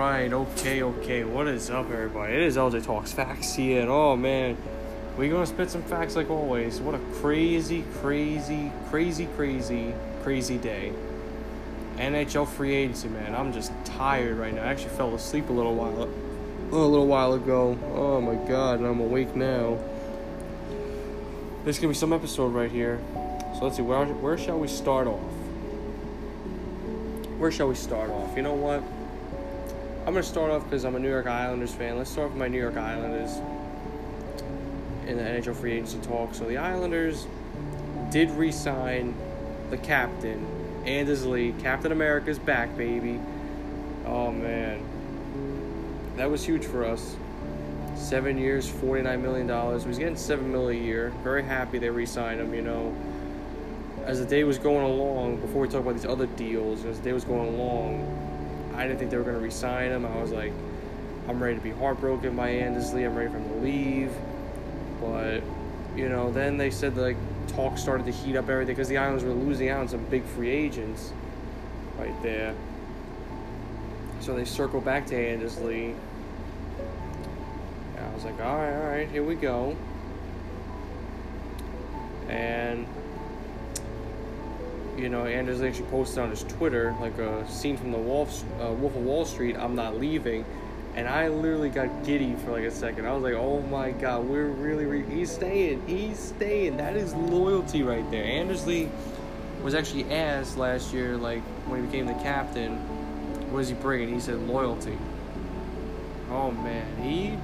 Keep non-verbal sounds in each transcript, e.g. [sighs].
right, okay, okay. What is up, everybody? It is LJ Talks Facts here, oh man, we're gonna spit some facts like always. What a crazy, crazy, crazy, crazy, crazy day. NHL free agency, man. I'm just tired right now. I actually fell asleep a little while, a little while ago. Oh my god, and I'm awake now. There's gonna be some episode right here. So let's see, where where shall we start off? Where shall we start off? You know what? I'm gonna start off because I'm a New York Islanders fan. Let's start with my New York Islanders in the NHL free agency talk. So the Islanders did re-sign the captain, Anders Lee. Captain America's back, baby. Oh man, that was huge for us. Seven years, forty-nine million dollars. He was getting seven million a year. Very happy they re-signed him. You know, as the day was going along, before we talk about these other deals, as the day was going along, I didn't think they were going to re-sign him. I was like, I'm ready to be heartbroken by Anders Lee. I'm ready for him to leave. But, you know, then they said like talk started to heat up everything because the Islanders were losing out on some big free agents right there. So they circle back to Anders Lee. And I was like, all right, all right, here we go. And you know, Anders actually posted on his Twitter like a scene from the Wolf, uh, Wolf of Wall Street. I'm not leaving, and I literally got giddy for like a second. I was like, "Oh my God, we're really re- he's staying, he's staying." That is loyalty right there. Anders Lee was actually asked last year, like when he became the captain, what is he bringing? He said loyalty. Oh man, he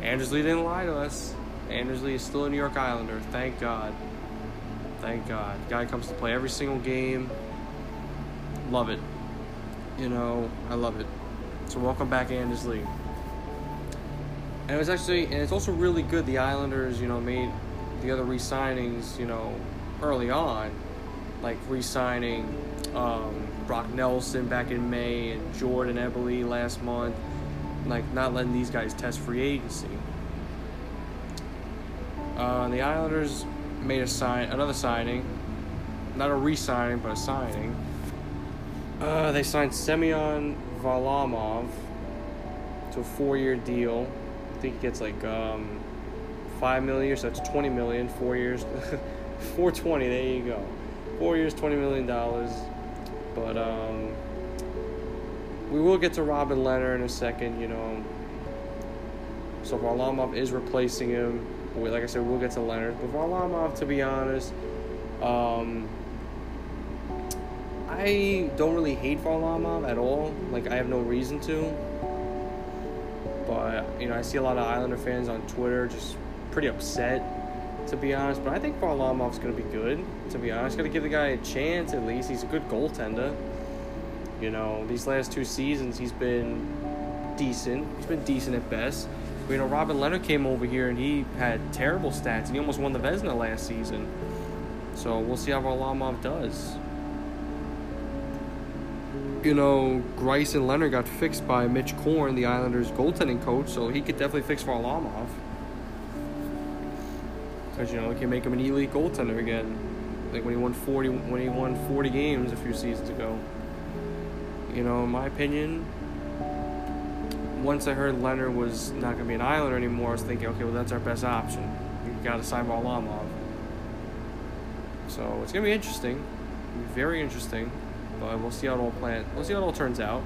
Anders Lee didn't lie to us. Anders Lee is still a New York Islander. Thank God. Thank God. Guy comes to play every single game. Love it. You know, I love it. So welcome back, Anders Lee. And it was actually, and it's also really good. The Islanders, you know, made the other re-signings, you know, early on, like re-signing um, Brock Nelson back in May and Jordan Eberle last month. Like not letting these guys test free agency. Uh, the Islanders made a sign, another signing, not a re-signing, but a signing. Uh, they signed Semyon Varlamov to a four-year deal. I think he gets like um, five million, so that's twenty million. Four years, [laughs] four twenty. There you go. Four years, twenty million dollars. But um, we will get to Robin Lehner in a second. You know, so Varlamov is replacing him like I said, we'll get to Lehner. But Varlamov, to be honest, um, I don't really hate Varlamov at all. Like, I have no reason to. But, you know, I see a lot of Islander fans on Twitter just pretty upset, to be honest. But I think Varlamov's going to be good, to be honest. Got to give the guy a chance at least. He's a good goaltender. You know, these last two seasons, he's been decent. He's been decent at best. You know, Robin Lehner came over here and he had terrible stats, and he almost won the Vezina last season. So we'll see how Varlamov does. You know, Greiss and Lehner got fixed by Mitch Korn, the Islanders' goaltending coach, so he could definitely fix Varlamov. Because you know, he can make him an elite goaltender again, like when he won forty when he won forty games a few seasons ago. You know, in my opinion, once I heard Lehner was not going to be an Islander anymore, I was thinking, okay, well, that's our best option. We got to sign Varlamov. So it's going to be interesting. Be very interesting. But we'll see how it all plans. We'll see how it all turns out.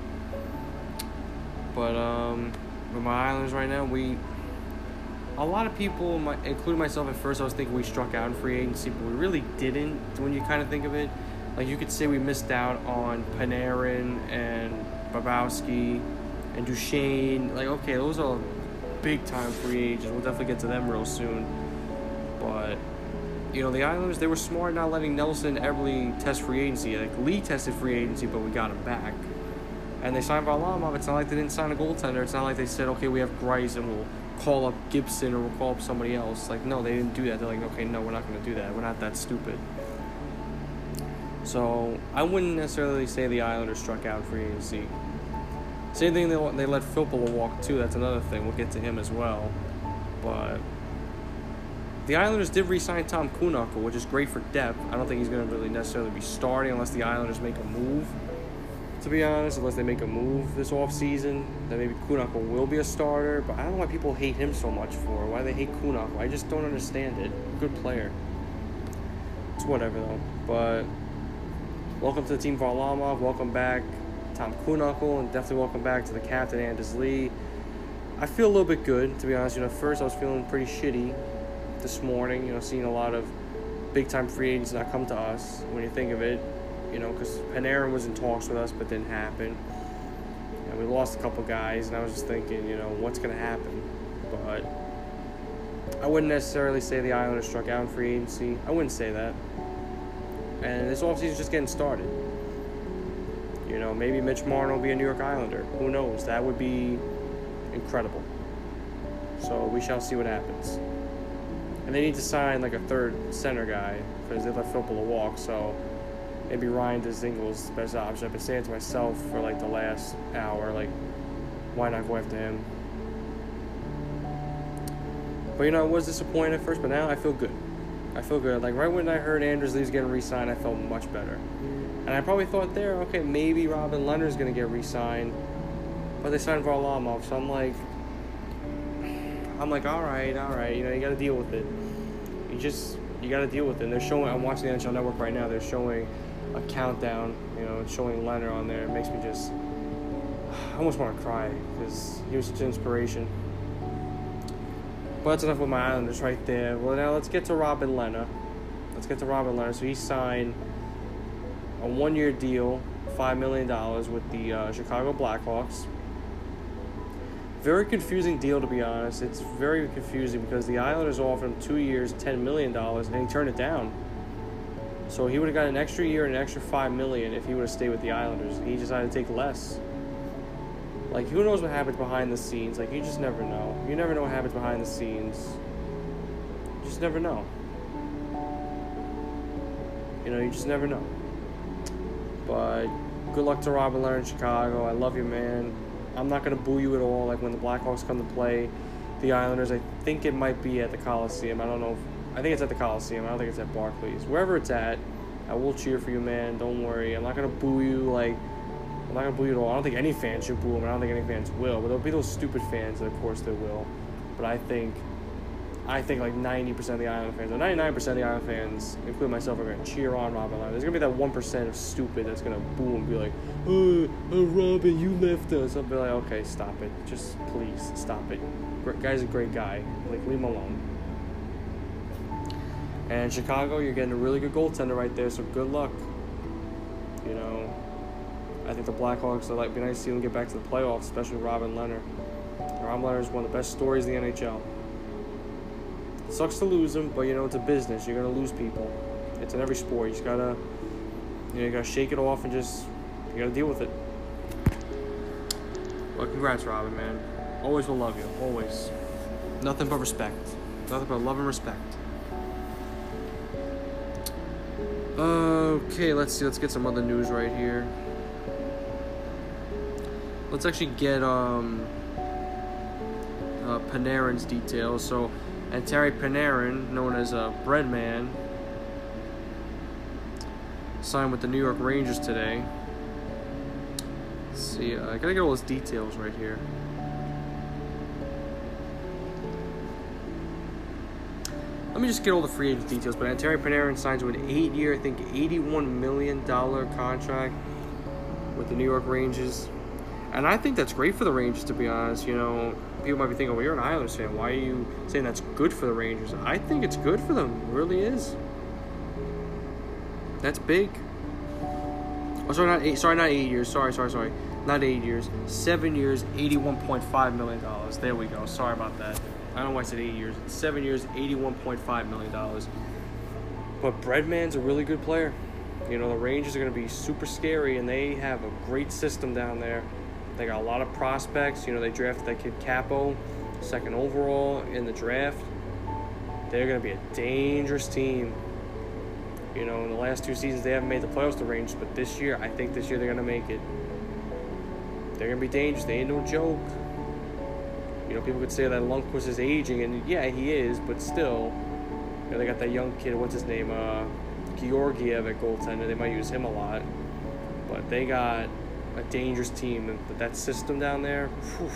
But um, with my Islanders right now, we a lot of people, my, including myself at first, I was thinking we struck out in free agency, but we really didn't. When you kind of think of it, like you could say we missed out on Panarin and Bobrovsky and Duchene. Like, okay, those are big time free agents. We'll definitely get to them real soon. But you know, the Islanders they were smart not letting Nelson Eberle test free agency. Like Lee tested free agency, but we got him back. And they signed Varlamov. It's not like they didn't sign a goaltender. It's not like they said, okay, we have Greiss and we'll call up Gibson or we'll call up somebody else. Like, no, they didn't do that. They're like, okay, no, we're not going to do that. We're not that stupid. So I wouldn't necessarily say the Islanders struck out free agency. Same thing, they, they let Filppula walk too. That's another thing. We'll get to him as well. But the Islanders did re-sign Tom Kuhnhackl, which is great for depth. I don't think he's going to really necessarily be starting unless the Islanders make a move. to be honest, unless they make a move this offseason. then maybe Kuhnhackl will be a starter, but I don't know why people hate him so much for. Why they hate Kuhnhackl. I just don't understand it. Good player. It's whatever, though. But welcome to the team Varlamov. Welcome back, Tom Kuhnhackl, and definitely welcome back to the captain, Anders Lee. I feel a little bit good, to be honest. You know, first I was feeling pretty shitty this morning, you know, seeing a lot of big time free agents not come to us when you think of it you know, because Panarin was in talks with us but didn't happen. And we lost a couple guys, and I was just thinking, you know, what's going to happen? But I wouldn't necessarily say the Islanders struck out in free agency. I wouldn't say that. And this offseason is just getting started. You know, maybe Mitch Marner will be a New York Islander. Who knows? That would be incredible. So we shall see what happens. And they need to sign like a third center guy because they let Filppula walk. So maybe Ryan Dzingel's the best option. I've been saying to myself for like the last hour, like, why not go after him? But you know, I was disappointed at first, but now I feel good. I feel good. Like right when I heard Anders Lee's getting re-signed, I felt much better. And I probably thought there, okay, maybe Robin Lehner's gonna get re-signed, but they signed Varlamov, so I'm like, I'm like, all right, all right, you know, you got to deal with it. You just, you got to deal with it. And they're showing. I'm watching the NHL Network right now. They're showing a countdown, you know, showing Lehner on there. It makes me just, [sighs] I almost want to cry because he was such an inspiration. But that's enough with my Islanders right there. Well, now let's get to Robin Lehner. Let's get to Robin Lehner. So he signed a one-year deal, five million dollars with the uh, Chicago Blackhawks. Very confusing deal to be honest. It's very confusing because the Islanders offered him two years, ten million dollars, and he turned it down. So he would have got an extra year and an extra 5 million if he would have stayed with the Islanders. He decided to take less. Like who knows what happens behind the scenes? Like you just never know. You never know what happens behind the scenes. You just never know. You know, you just never know. But good luck to Robin Lehner in Chicago. I love you, man. I'm not gonna boo you at all. Like when the Blackhawks come to play the Islanders, I think it might be at the Coliseum. I don't know. If, I think it's at the Coliseum. I don't think it's at Barclays. Wherever it's at, I will cheer for you, man. Don't worry. I'm not gonna boo you. Like I'm not gonna boo you at all. I don't think any fans should boo him. I don't think any fans will. But there'll be those stupid fans, and of course there will. But I think, I think like 90% of the Island fans, or 99% of the Island fans, including myself, are gonna cheer on Robin Lehner. There's gonna be that one percent of stupid that's gonna boo and be like, "Oh, oh Robin, you left us." I'll be like, "Okay, stop it. Just please stop it." Guy's a great guy. Like leave him alone. And Chicago, you're getting a really good goaltender right there. So good luck. You know, I think the Blackhawks would like be nice to see them get back to the playoffs, especially Robin Lehner. Robin Lehner is one of the best stories in the NHL. Sucks to lose them, but you know it's a business. You're gonna lose people. It's in every sport. You just gotta, you know, you gotta shake it off and just you gotta deal with it. Well, congrats, Robin, man. Always will love you. Always. Nothing but respect. Nothing but love and respect. Okay, let's see. Let's get some other news right here. Let's actually get um, uh, Panarin's details. So, Artemi Panarin, known as a Breadman, signed with the New York Rangers today. Let's see, uh, I gotta get all his details right here. Let me just get all the free agent details. But Terry Panarin signs with an eight-year, I think, eighty-one million dollar contract with the New York Rangers. And I think that's great for the Rangers, to be honest. You know, people might be thinking, well, you're an Islanders fan. Why are you saying that's good for the Rangers? I think it's good for them. It really is. That's big. Oh, sorry, not eight. Sorry, not eight years. Sorry, sorry, sorry. Not eight years. Seven years, eighty-one point five million dollars. There we go. Sorry about that. I don't know why I said eight years. It's seven years, eighty-one point five million dollars. But Breadman's a really good player. You know, the Rangers are going to be super scary, and they have a great system down there. They got a lot of prospects. You know, they drafted that kid Capo, second overall in the draft. They're going to be a dangerous team. You know, in the last two seasons, they haven't made the playoffs, the Rangers, but this year, I think this year they're going to make it. They're going to be dangerous. They ain't no joke. You know, people could say that Lundqvist is aging, and yeah, he is, but still, you know, they got that young kid, what's his name, uh, Georgiev at goaltender. They might use him a lot. But they got a dangerous team. And that system down there, whew,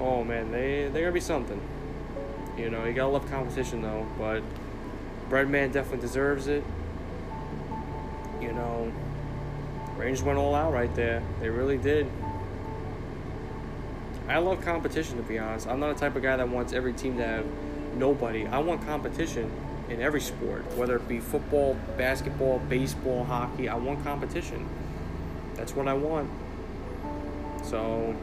oh man, they they're gonna be something. You know, you gotta love competition though. But Breadman definitely deserves it. You know, Rangers went all out right there. They really did. I love competition to be honest. I'm not a type of guy that wants every team to have nobody. I want competition in every sport, whether it be football, basketball, baseball, hockey. I want competition. That's what I want. So,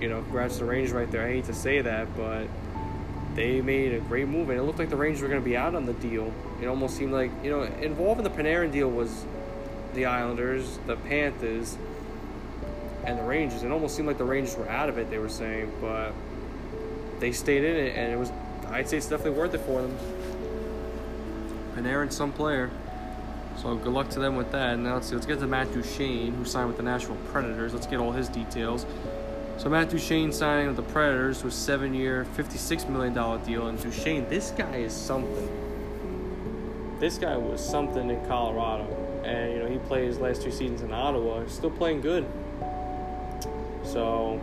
you know, congrats to the Rangers right there. I hate to say that, but they made a great move, and it looked like the Rangers were going to be out on the deal. It almost seemed like, you know, involved in the Panarin deal was the Islanders, the Panthers, and the Rangers. It almost seemed like the Rangers were out of it, they were saying, but they stayed in it, and it was, I'd say it's definitely worth it for them. Panarin, some player. So good luck to them with that. Now let's see, let's get to Matt Duchene, who signed with the Nashville Predators. Let's get all his details. So Matt Duchene signing with the Predators was seven-year, $56 million deal. And Duchene, this guy is something. This guy was something in Colorado. And, you know, he played his last two seasons in Ottawa. He's still playing good. So,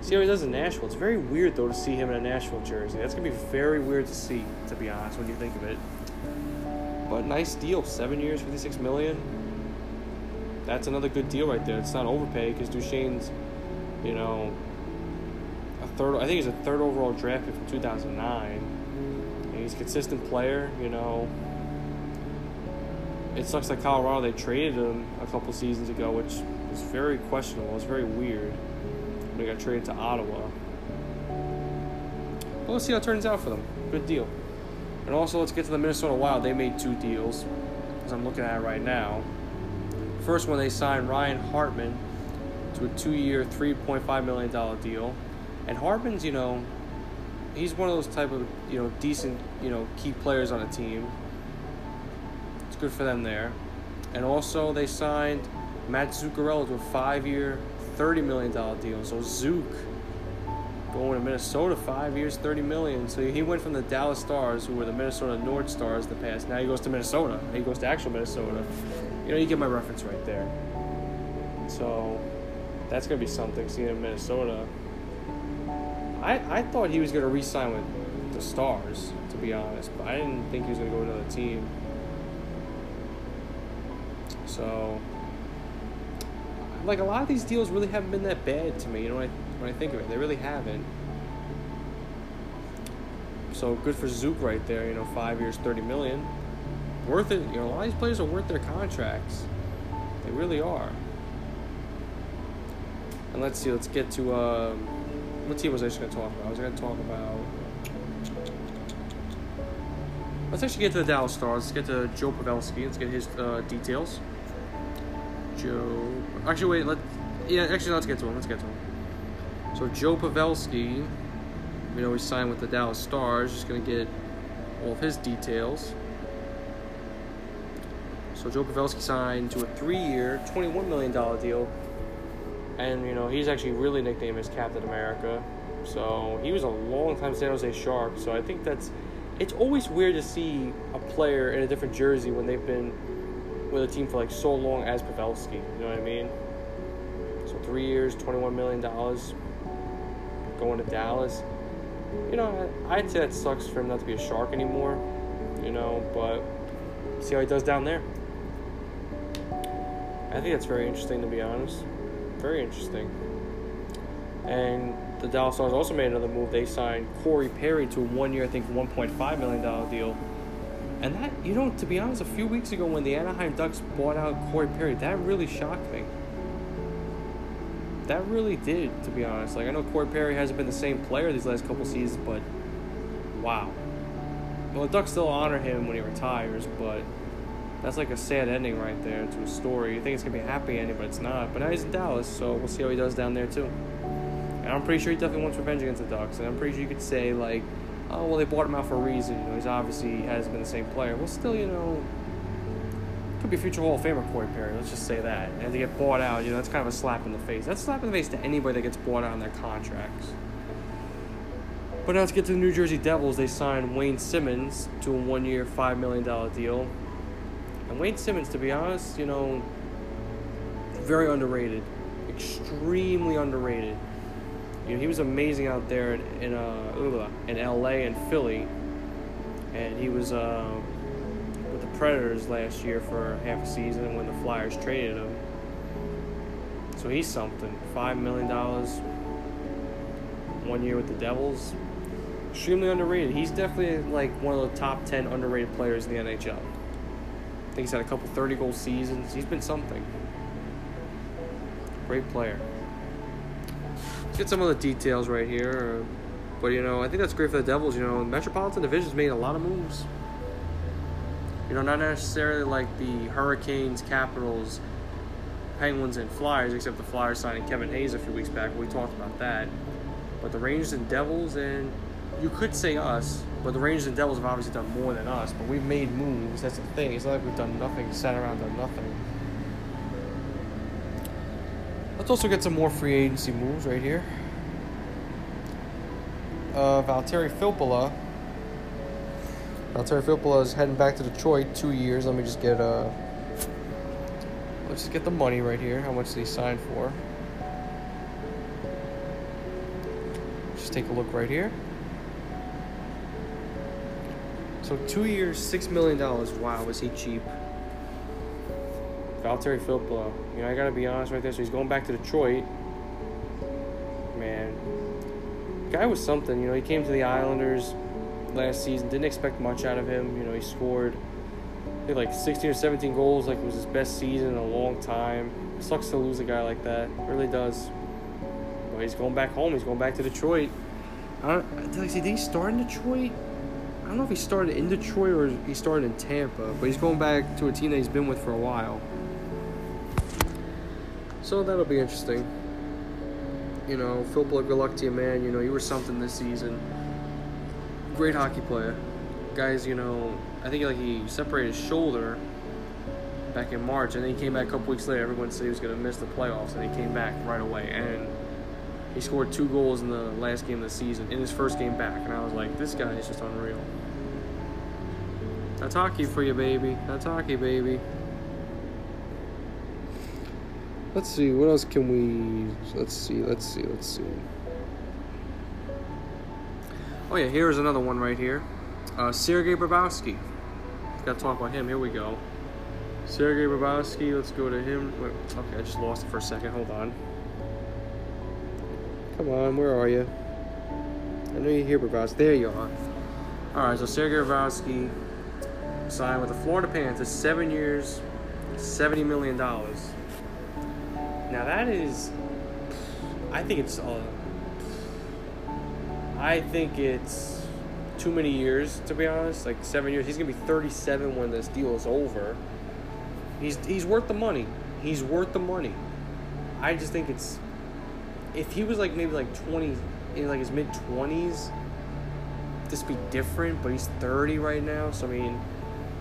see how he does in Nashville. It's very weird, though, to see him in a Nashville jersey. That's going to be very weird to see, to be honest, when you think of it. But nice deal. Seven years, 56 million. That's another good deal right there. It's not overpay because Duchene's you know, a third. I think he's a third overall draft pick from 2009. And he's a consistent player. You know, it sucks that Colorado they traded him a couple seasons ago, which was very questionable. It was very weird. When he got traded to Ottawa. But let's see how it turns out for them. Good deal. And also, let's get to the Minnesota Wild. They made two deals, as I'm looking at it right now. First one, they signed Ryan Hartman to a two-year, $3.5 million deal. And Hartman's, you know, he's one of those type of, you know, decent, you know, key players on a team. It's good for them there. And also they signed Matt Zuccarello to a five-year, $30 million deal. So Zook going to Minnesota, five years, 30 million. So he went from the Dallas Stars, who were the Minnesota North Stars in the past. Now he goes to Minnesota. He goes to actual Minnesota. You know, you get my reference right there. So that's gonna be something. Seeing him in Minnesota. I I thought he was gonna re-sign with the Stars, to be honest, but I didn't think he was gonna go to another team. So, like a lot of these deals really haven't been that bad to me. You know, I, when I think of it, they really haven't. So good for Zook right there. You know, five years, thirty million, worth it. You know, a lot of these players are worth their contracts. They really are. And let's see, let's get to um, what team was I just going to talk about? I was going to talk about. Let's actually get to the Dallas Stars. Let's get to Joe Pavelski. Let's get his uh, details. Joe. Actually, wait. Let. Yeah, actually, let's get to him. Let's get to him. So Joe Pavelski, you know, he signed with the Dallas Stars. Just gonna get all of his details. So Joe Pavelski signed to a three-year, $21 million deal and you know he's actually really nicknamed as Captain America. So he was a long time San Jose Shark. So I think that's it's always weird to see a player in a different jersey when they've been with a team for like so long as Pavelski. You know what I mean? So three years, twenty-one million dollars, going to Dallas. You know, I'd say that sucks for him not to be a Shark anymore. You know, but see how he does down there. I think that's very interesting to be honest very interesting. And the Dallas Stars also made another move. They signed Corey Perry to a one-year, I think, $1.5 million deal. And that, you know, to be honest, a few weeks ago when the Anaheim Ducks bought out Corey Perry, that really shocked me. That really did, to be honest. Like, I know Corey Perry hasn't been the same player these last couple seasons, but wow. Well, the Ducks still honor him when he retires, but that's like a sad ending right there to a story. You think it's gonna be a happy ending, but it's not. But now he's in Dallas, so we'll see how he does down there too. And I'm pretty sure he definitely wants revenge against the Ducks. And I'm pretty sure you could say like, oh well, they bought him out for a reason. You know, he's obviously hasn't been the same player. Well, still, you know, could be a future Hall of Famer Corey Perry. Let's just say that. And to get bought out, you know, that's kind of a slap in the face. That's a slap in the face to anybody that gets bought out on their contracts. But now let's get to the New Jersey Devils. They signed Wayne Simmonds to a one-year, five million dollar deal. And Wayne Simmonds, to be honest, you know, very underrated, extremely underrated. You know, he was amazing out there in in, uh, in L.A. and Philly, and he was uh, Predators last year for half a season when the Flyers traded him. So he's something. Five million dollars, one year with the Devils. Extremely underrated. He's definitely like one of the top ten underrated players in the NHL. I think he's had a couple thirty goal seasons. He's been something. Great player. Let's get some of the details right here. But you know, I think that's great for the Devils. You know, Metropolitan Division's made a lot of moves. You know, not necessarily like the Hurricanes, Capitals, Penguins, and Flyers, except the Flyers signing Kevin Hayes a few weeks back. We talked about that. But the Rangers and Devils, and you could say us, but the Rangers and Devils have obviously done more than us. But we've made moves. That's the thing. It's not like we've done nothing, sat around, done nothing. Let's also get some more free agency moves right here. Uh, Valtteri Filppula. Valtteri Filppula is heading back to Detroit. Two years. Let me just get uh. Let's just get the money right here. How much did he sign for? Just take a look right here. So two years, six million dollars. Wow, is he cheap? Valtteri Filppula. You know, I gotta be honest right there. So he's going back to Detroit. Man, guy was something. You know, he came to the Islanders last season. Didn't expect much out of him. You know, he scored I think like 16 or 17 goals. Like it was his best season in a long time. It sucks to lose a guy like that. It really does. But he's going back home. He's going back to Detroit. I don't, did I see? Did he start in Detroit? I don't know if he started in Detroit or he started in Tampa, but he's going back to a team that he's been with for a while. So that'll be interesting. You know, Phil Blood, good luck to you, man. You know, you were something this season. Great hockey player. Guys, you know, I think like he separated his shoulder back in March, and then he came back a couple weeks later. Everyone said he was going to miss the playoffs, and he came back right away. And he scored two goals in the last game of the season, in his first game back. And I was like, this guy is just unreal. That's hockey for you, baby. That's hockey, baby. Let's see, what else can we. Let's see, let's see, let's see. Oh, yeah, here's another one right here. Uh, Sergei Bobrovsky. Gotta talk about him. Here we go. Sergei Bobrovsky, let's go to him. Wait, okay, I just lost it for a second. Hold on. Come on, where are you? I know you're here, Bobrovsky. There you are. Alright, so Sergei Bobrovsky signed with the Florida Panthers, seven years, $70 million. Now that is, I think it's, uh, I think it's too many years to be honest. Like seven years. He's gonna be 37 when this deal is over. He's he's worth the money. He's worth the money. I just think it's, if he was like maybe like 20, in like his mid 20s, this be different. But he's 30 right now, so I mean.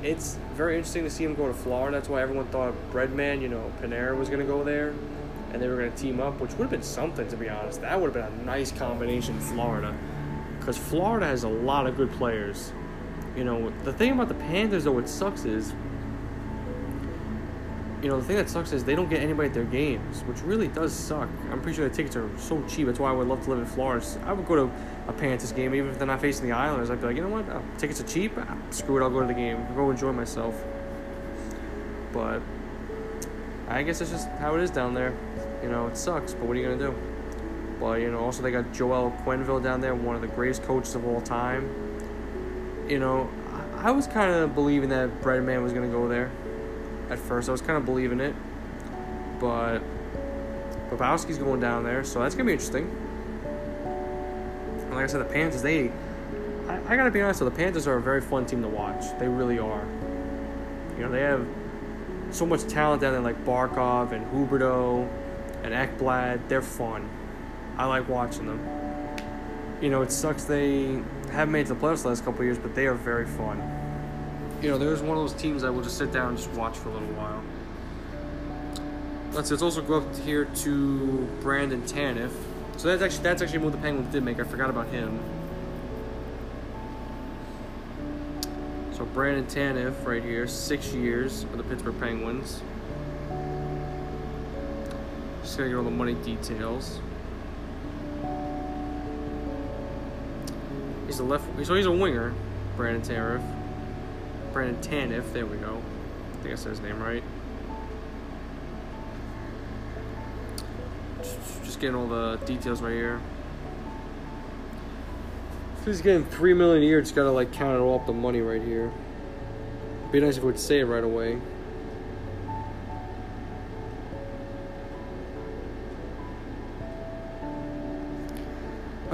It's very interesting to see him go to Florida. That's why everyone thought Breadman, you know, Panera was going to go there and they were going to team up, which would have been something, to be honest. That would have been a nice combination, Florida. Because Florida has a lot of good players. You know, the thing about the Panthers, though, what sucks is, you know, the thing that sucks is they don't get anybody at their games, which really does suck. I'm pretty sure the tickets are so cheap. That's why I would love to live in Florida. I would go to a Panthers game, even if they're not facing the Islanders. I'd be like, you know what? Oh, tickets are cheap. Ah, screw it. I'll go to the game. I'll go enjoy myself. But I guess that's just how it is down there. You know, it sucks, but what are you gonna do? But you know, also they got Joel Quenneville down there, one of the greatest coaches of all time. You know, I was kind of believing that Breadman was gonna go there. At first, I was kind of believing it, but Bobrovsky's going down there, so that's gonna be interesting. And like I said, the Panthers, they, I, I gotta be honest, though, the Panthers are a very fun team to watch. They really are. You know, they have so much talent down there, like Barkov and Huberdeau and Ekblad. They're fun. I like watching them. You know, it sucks they haven't made the playoffs the last couple years, but they are very fun. You know, there's one of those teams I will just sit down and just watch for a little while. Let's, let's also go up here to Brandon Tanev. So that's actually that's actually a move the Penguins did make. I forgot about him. So Brandon Tanev right here, six years for the Pittsburgh Penguins. Just gotta get all the money details. He's a left. So he's a winger, Brandon Tariff. Brandon Tanev. There we go. I think I said his name right. Just getting all the details right here. If he's getting three million a year, just gotta like count it all up the money right here. Be nice if we would say it right away.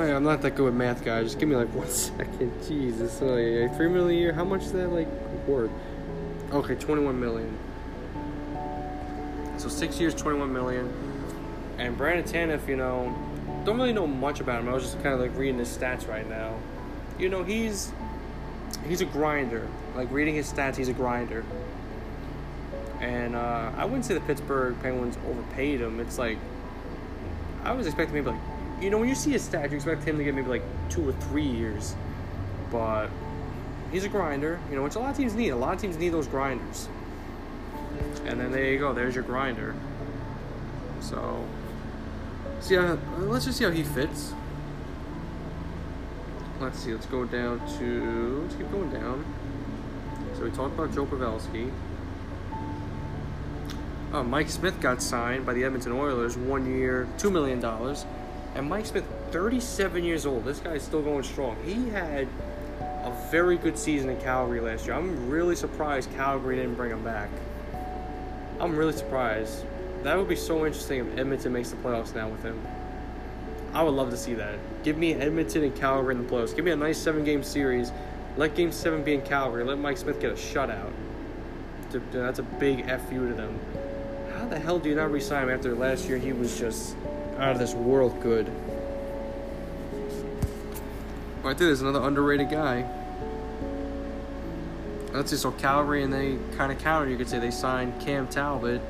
Oh I'm not that good with math, guys. Just give me like [laughs] one second. Jesus. Oh yeah, three million a year. How much is that like worth? Okay, 21 million. So six years, 21 million. And Brandon Tanev, you know, don't really know much about him. I was just kind of like reading his stats right now. You know, he's he's a grinder. Like reading his stats, he's a grinder. And uh, I wouldn't say the Pittsburgh Penguins overpaid him. It's like I was expecting maybe like you know when you see his stats, you expect him to get maybe like two or three years. But he's a grinder, you know, which a lot of teams need. A lot of teams need those grinders. And then there you go. There's your grinder. So, see, how, let's just see how he fits. Let's see. Let's go down to. Let's keep going down. So we talked about Joe Pavelski. Oh, Mike Smith got signed by the Edmonton Oilers, one year, two million dollars. And Mike Smith, 37 years old. This guy's still going strong. He had a very good season in Calgary last year. I'm really surprised Calgary didn't bring him back. I'm really surprised. That would be so interesting if Edmonton makes the playoffs now with him. I would love to see that. Give me Edmonton and Calgary in the playoffs. Give me a nice seven game series. Let game seven be in Calgary. Let Mike Smith get a shutout. That's a big FU to them. How the hell do you not resign him after last year he was just out of this world good? Right there, there's another underrated guy. Let's see, so Calgary and they kind of counter, you could say they signed Cam Talbot,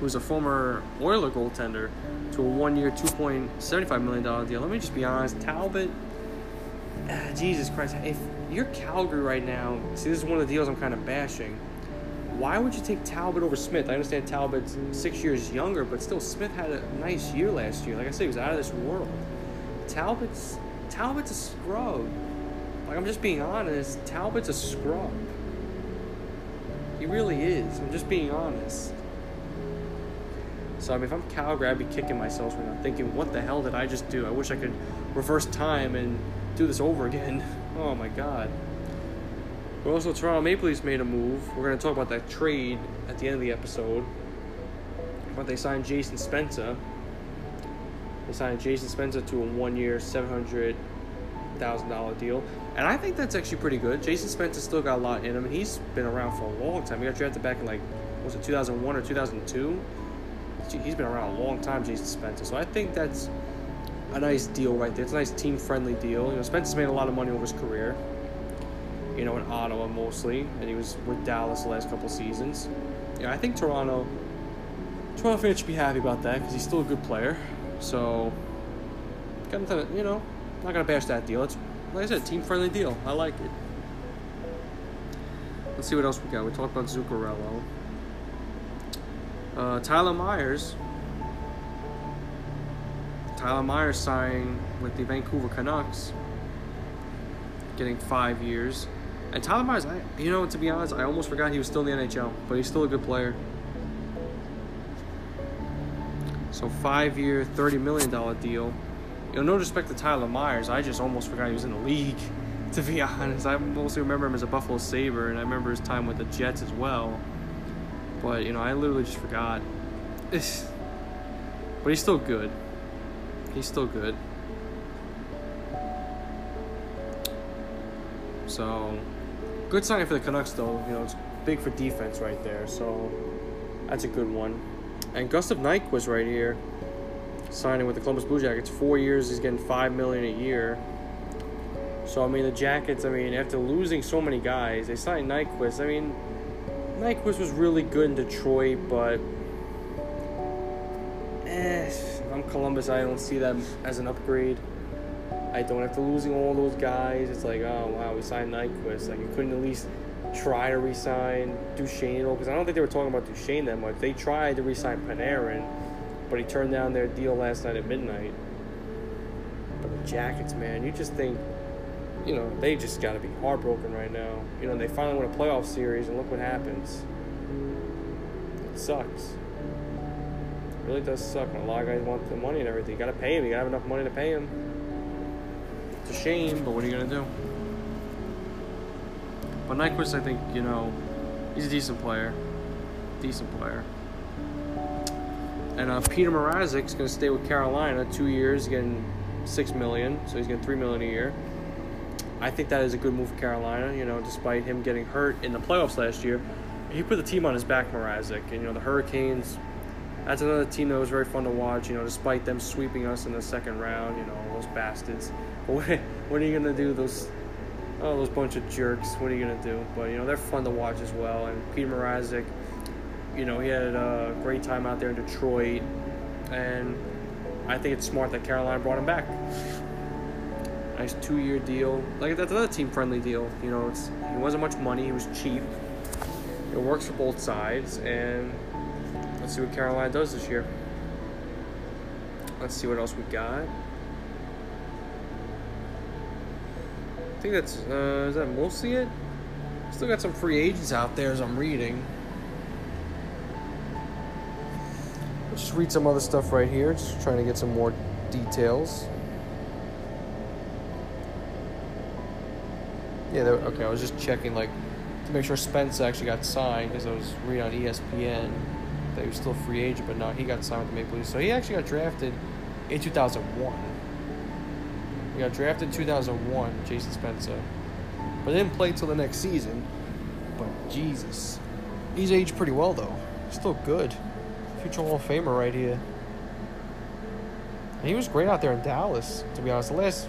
who's a former Oiler goaltender, to a one year, $2.75 million deal. Let me just be honest, Talbot, ah, Jesus Christ, if you're Calgary right now, see, this is one of the deals I'm kind of bashing. Why would you take Talbot over Smith? I understand Talbot's six years younger, but still, Smith had a nice year last year. Like I said, he was out of this world. Talbot's Talbot's a scrub. Like I'm just being honest, Talbot's a scrub. He really is. I'm just being honest. So I mean, if I'm Calgary, I'd be kicking myself right now, thinking, "What the hell did I just do? I wish I could reverse time and do this over again." [laughs] Oh my god. But also, Toronto Maple Leafs made a move. We're going to talk about that trade at the end of the episode. But they signed Jason Spezza. They signed Jason Spezza to a one-year, seven hundred thousand dollar deal, and I think that's actually pretty good. Jason Spezza still got a lot in him, and he's been around for a long time. He got drafted back in like was it two thousand one or two thousand two? He's been around a long time, Jason Spezza. So I think that's a nice deal right there. It's a nice team-friendly deal. You know, Spezza's made a lot of money over his career. You know, in Ottawa mostly, and he was with Dallas the last couple seasons. Yeah, I think Toronto. Toronto fans should be happy about that because he's still a good player. So, got to, you know, not gonna bash that deal. It's like I said, team friendly deal. I like it. Let's see what else we got. We talked about Zuccarello. Uh, Tyler Myers. Tyler Myers signed with the Vancouver Canucks, getting five years. And Tyler Myers, I, you know, to be honest, I almost forgot he was still in the NHL, but he's still a good player. So five year, thirty million dollar deal. You know, no respect to Tyler Myers, I just almost forgot he was in the league. [laughs] To be honest, I mostly remember him as a Buffalo Saber, and I remember his time with the Jets as well. But you know, I literally just forgot. [sighs] but he's still good. He's still good. So, good sign for the Canucks, though. You know, it's big for defense right there. So, that's a good one. And Gustav Nyquist right here, signing with the Columbus Blue Jackets. Four years, he's getting five million a year. So I mean, the Jackets. I mean, after losing so many guys, they signed Nyquist. I mean, Nyquist was really good in Detroit, but eh, I'm Columbus, I don't see that as an upgrade. I don't after losing all those guys. It's like, oh wow, we signed Nyquist. Like you couldn't at least try to resign Duchene because I don't think they were talking about Duchene that much. They tried to resign Panarin, but he turned down their deal last night at midnight. But the Jackets, man, you just think, you know, they just got to be heartbroken right now. You know, they finally win a playoff series, and look what happens. It sucks. It really does suck. And a lot of guys want the money and everything. You got to pay him. You got to have enough money to pay him. A shame, but what are you gonna do? But Nyquist, I think, you know, he's a decent player. Decent player. And uh, Peter Mrazek's going to stay with Carolina two years, getting six million, so he's getting three million a year. I think that is a good move for Carolina. You know, despite him getting hurt in the playoffs last year, he put the team on his back, Mrazek. And you know, the Hurricanes. That's another team that was very fun to watch. You know, despite them sweeping us in the second round, you know, those bastards. But [laughs] what, what are you gonna do? Those oh, those bunch of jerks. What are you gonna do? But you know, they're fun to watch as well. And Peter Mrazek, you know, he had a great time out there in Detroit, and I think it's smart that Carolina brought him back. Nice two-year deal. Like that's another team-friendly deal. You know, it's he wasn't much money. He was cheap. It works for both sides, and let's see what Carolina does this year. Let's see what else we got. I think that's uh, is that mostly it. Still got some free agents out there as I'm reading. Let's just read some other stuff right here. Just trying to get some more details. Yeah, okay. I was just checking like to make sure Spence actually got signed because I was reading on ESPN that he was still a free agent, but no, he got signed with the Maple Leafs. So he actually got drafted in 2001. He got drafted in 2001, Jason Spezza, but didn't play till the next season. But Jesus, he's aged pretty well though. Still good. Future Hall of Famer right here. And he was great out there in Dallas, to be honest. The last,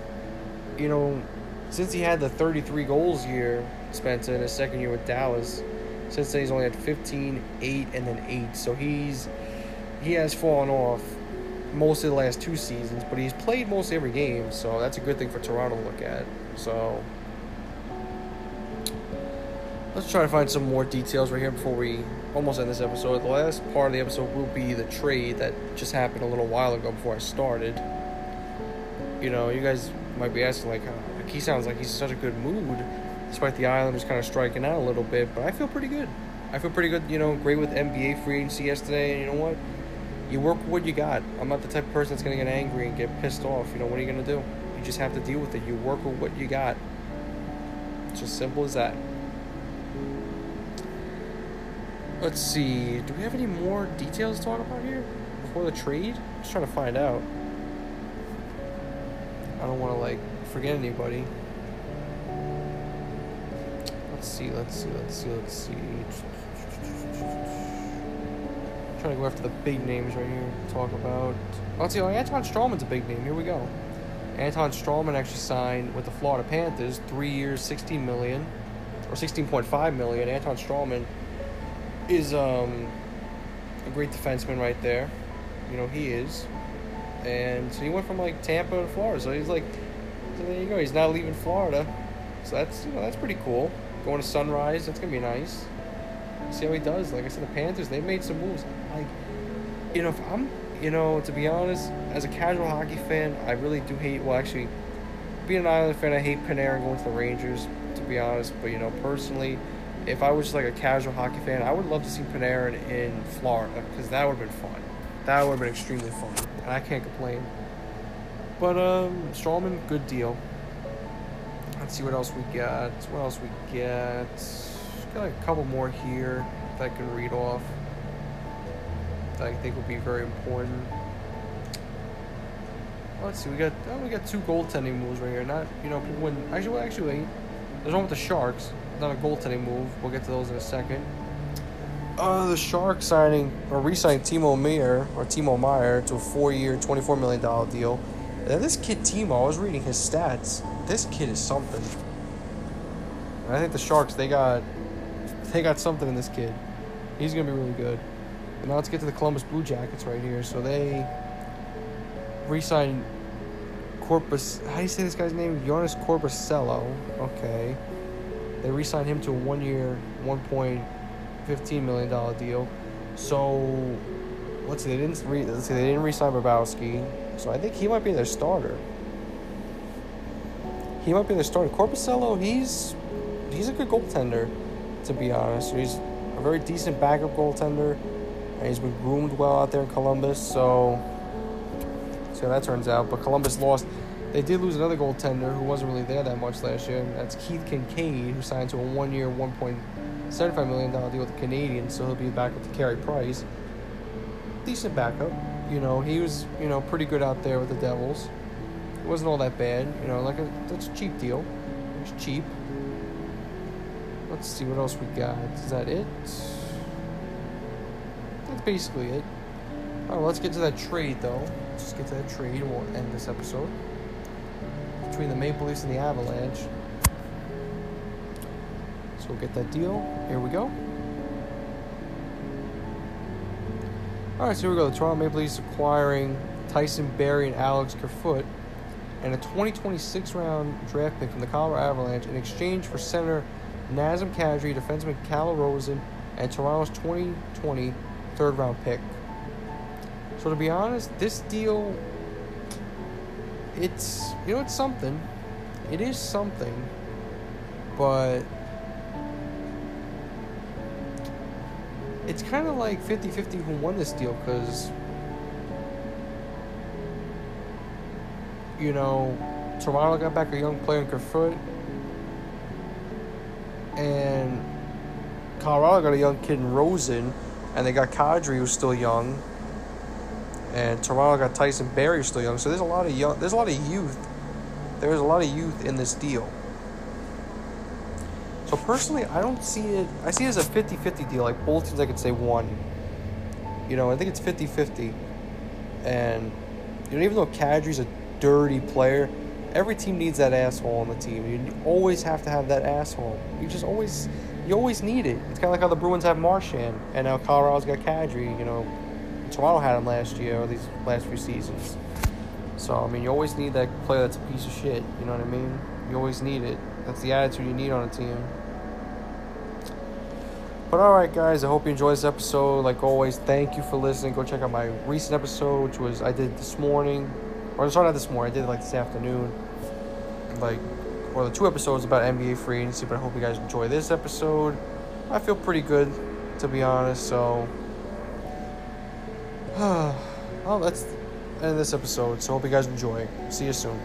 you know, since he had the 33 goals year, Spezza, in his second year with Dallas, since then he's only had 15, 8, and then 8. So he's he has fallen off most of the last two seasons, but he's played most every game, so that's a good thing for Toronto to look at. So let's try to find some more details right here before we almost end this episode. The last part of the episode will be the trade that just happened a little while ago before I started. You know, you guys might be asking like, like he sounds like he's in such a good mood, despite the Islanders kind of striking out a little bit. But I feel pretty good. I feel pretty good. You know, great with NBA free agency yesterday. And you know what? You work with what you got. I'm not the type of person that's gonna get angry and get pissed off. You know, what are you gonna do? You just have to deal with it. You work with what you got. It's as simple as that. Let's see. Do we have any more details to talk about here before the trade? I'm Just trying to find out. I don't want to like forget anybody. Let's see. Let's see. Let's see. Let's see. I'm trying to go after the big names right here. Talk about. Let's see. Oh, Anton Stralman's a big name. Here we go. Anton Stralman actually signed with the Florida Panthers, three years, 16 million, or 16.5 million. Anton Stralman is um, a great defenseman right there. You know, he is. And so he went from like Tampa to Florida. So he's like, so there you go. He's now leaving Florida. So that's you know that's pretty cool. Going to Sunrise, that's gonna be nice. See how he does. Like I said, the Panthers they made some moves. Like, you know, if I'm, you know, to be honest, as a casual hockey fan, I really do hate. Well, actually, being an Island fan, I hate Panarin going to the Rangers. To be honest, but you know, personally, if I was just like a casual hockey fan, I would love to see Panarin in Florida because that would have been fun. That would have been extremely fun, and I can't complain. But um, Stralman, good deal. Let's see what else we got. What else we get? Got a couple more here that I can read off. That I think would be very important. Let's see. We got oh, we got two goaltending moves right here. Not you know wouldn't actually well, actually there's one with the Sharks not a goaltending move. We'll get to those in a second. Uh, the Sharks signing or re-signing Timo Meier or Timo Meier to a four-year, twenty-four million dollar deal. And this kid Timo, I was reading his stats. This kid is something. And I think the Sharks they got they got something in this kid. He's gonna be really good. Now let's get to the Columbus Blue Jackets right here. So they re-signed Corpus. How do you say this guy's name? Jonas Korpisalo. Okay. They re-signed him to a one-year, $1.15 million deal. So let's see, they didn't re, let's see, they didn't re-sign Bobrovsky, so I think he might be their starter. He might be their starter. Korpisalo, he's he's a good goaltender, to be honest. He's a very decent backup goaltender, and he's been groomed well out there in Columbus. So, see how that turns out. But Columbus lost. They did lose another goaltender who wasn't really there that much last year. And that's Keith Kinkaid, who signed to a one-year, one point seventy-five million dollar deal with the Canadiens. So he'll be back with the Carey Price. Decent backup. You know, he was you know pretty good out there with the Devils. It wasn't all that bad. You know, like a that's a cheap deal. It's cheap. Let's see what else we got. Is that it? That's basically it. All right, let's get to that trade though. Let's just get to that trade and we'll end this episode between the Maple Leafs and the Avalanche. So we'll get that deal. Here we go. All right, so here we go. The Toronto Maple Leafs acquiring Tyson Barrie and Alex Kerfoot and a 2026 round draft pick from the Colorado Avalanche in exchange for center Nazem Kadri, defenseman Cal Rosen, and Toronto's 2020 third round pick. So to be honest, this deal it's you know it's something. It is something. But it's kind of like 50-50 who won this deal cuz you know, Toronto got back a young player in Kerfoot and Colorado got a young kid in Rosen, and they got Kadri who's still young, and Toronto got Tyson Barrie who's still young. So there's a lot of young, there's a lot of youth. There's a lot of youth in this deal. So personally, I don't see it. I see it as a 50-50 deal. Like both teams, I could say one. You know, I think it's 50-50. and you know, even though Kadri's a dirty player, every team needs that asshole on the team. You always have to have that asshole. You just always, you always need it. It's kind of like how the Bruins have Marchand, and now Colorado's got Kadri. You know, Toronto had him last year or these last few seasons. So I mean, you always need that player that's a piece of shit. You know what I mean? You always need it. That's the attitude you need on a team. But alright, guys, I hope you enjoyed this episode. Like always, thank you for listening. Go check out my recent episode, which was I did this morning or sorry, not this morning. I did it like this afternoon, like, or the two episodes about NBA free agency. But I hope you guys enjoy this episode. I feel pretty good, to be honest. So, [sighs] well, let's end this episode. So, hope you guys enjoy. See you soon.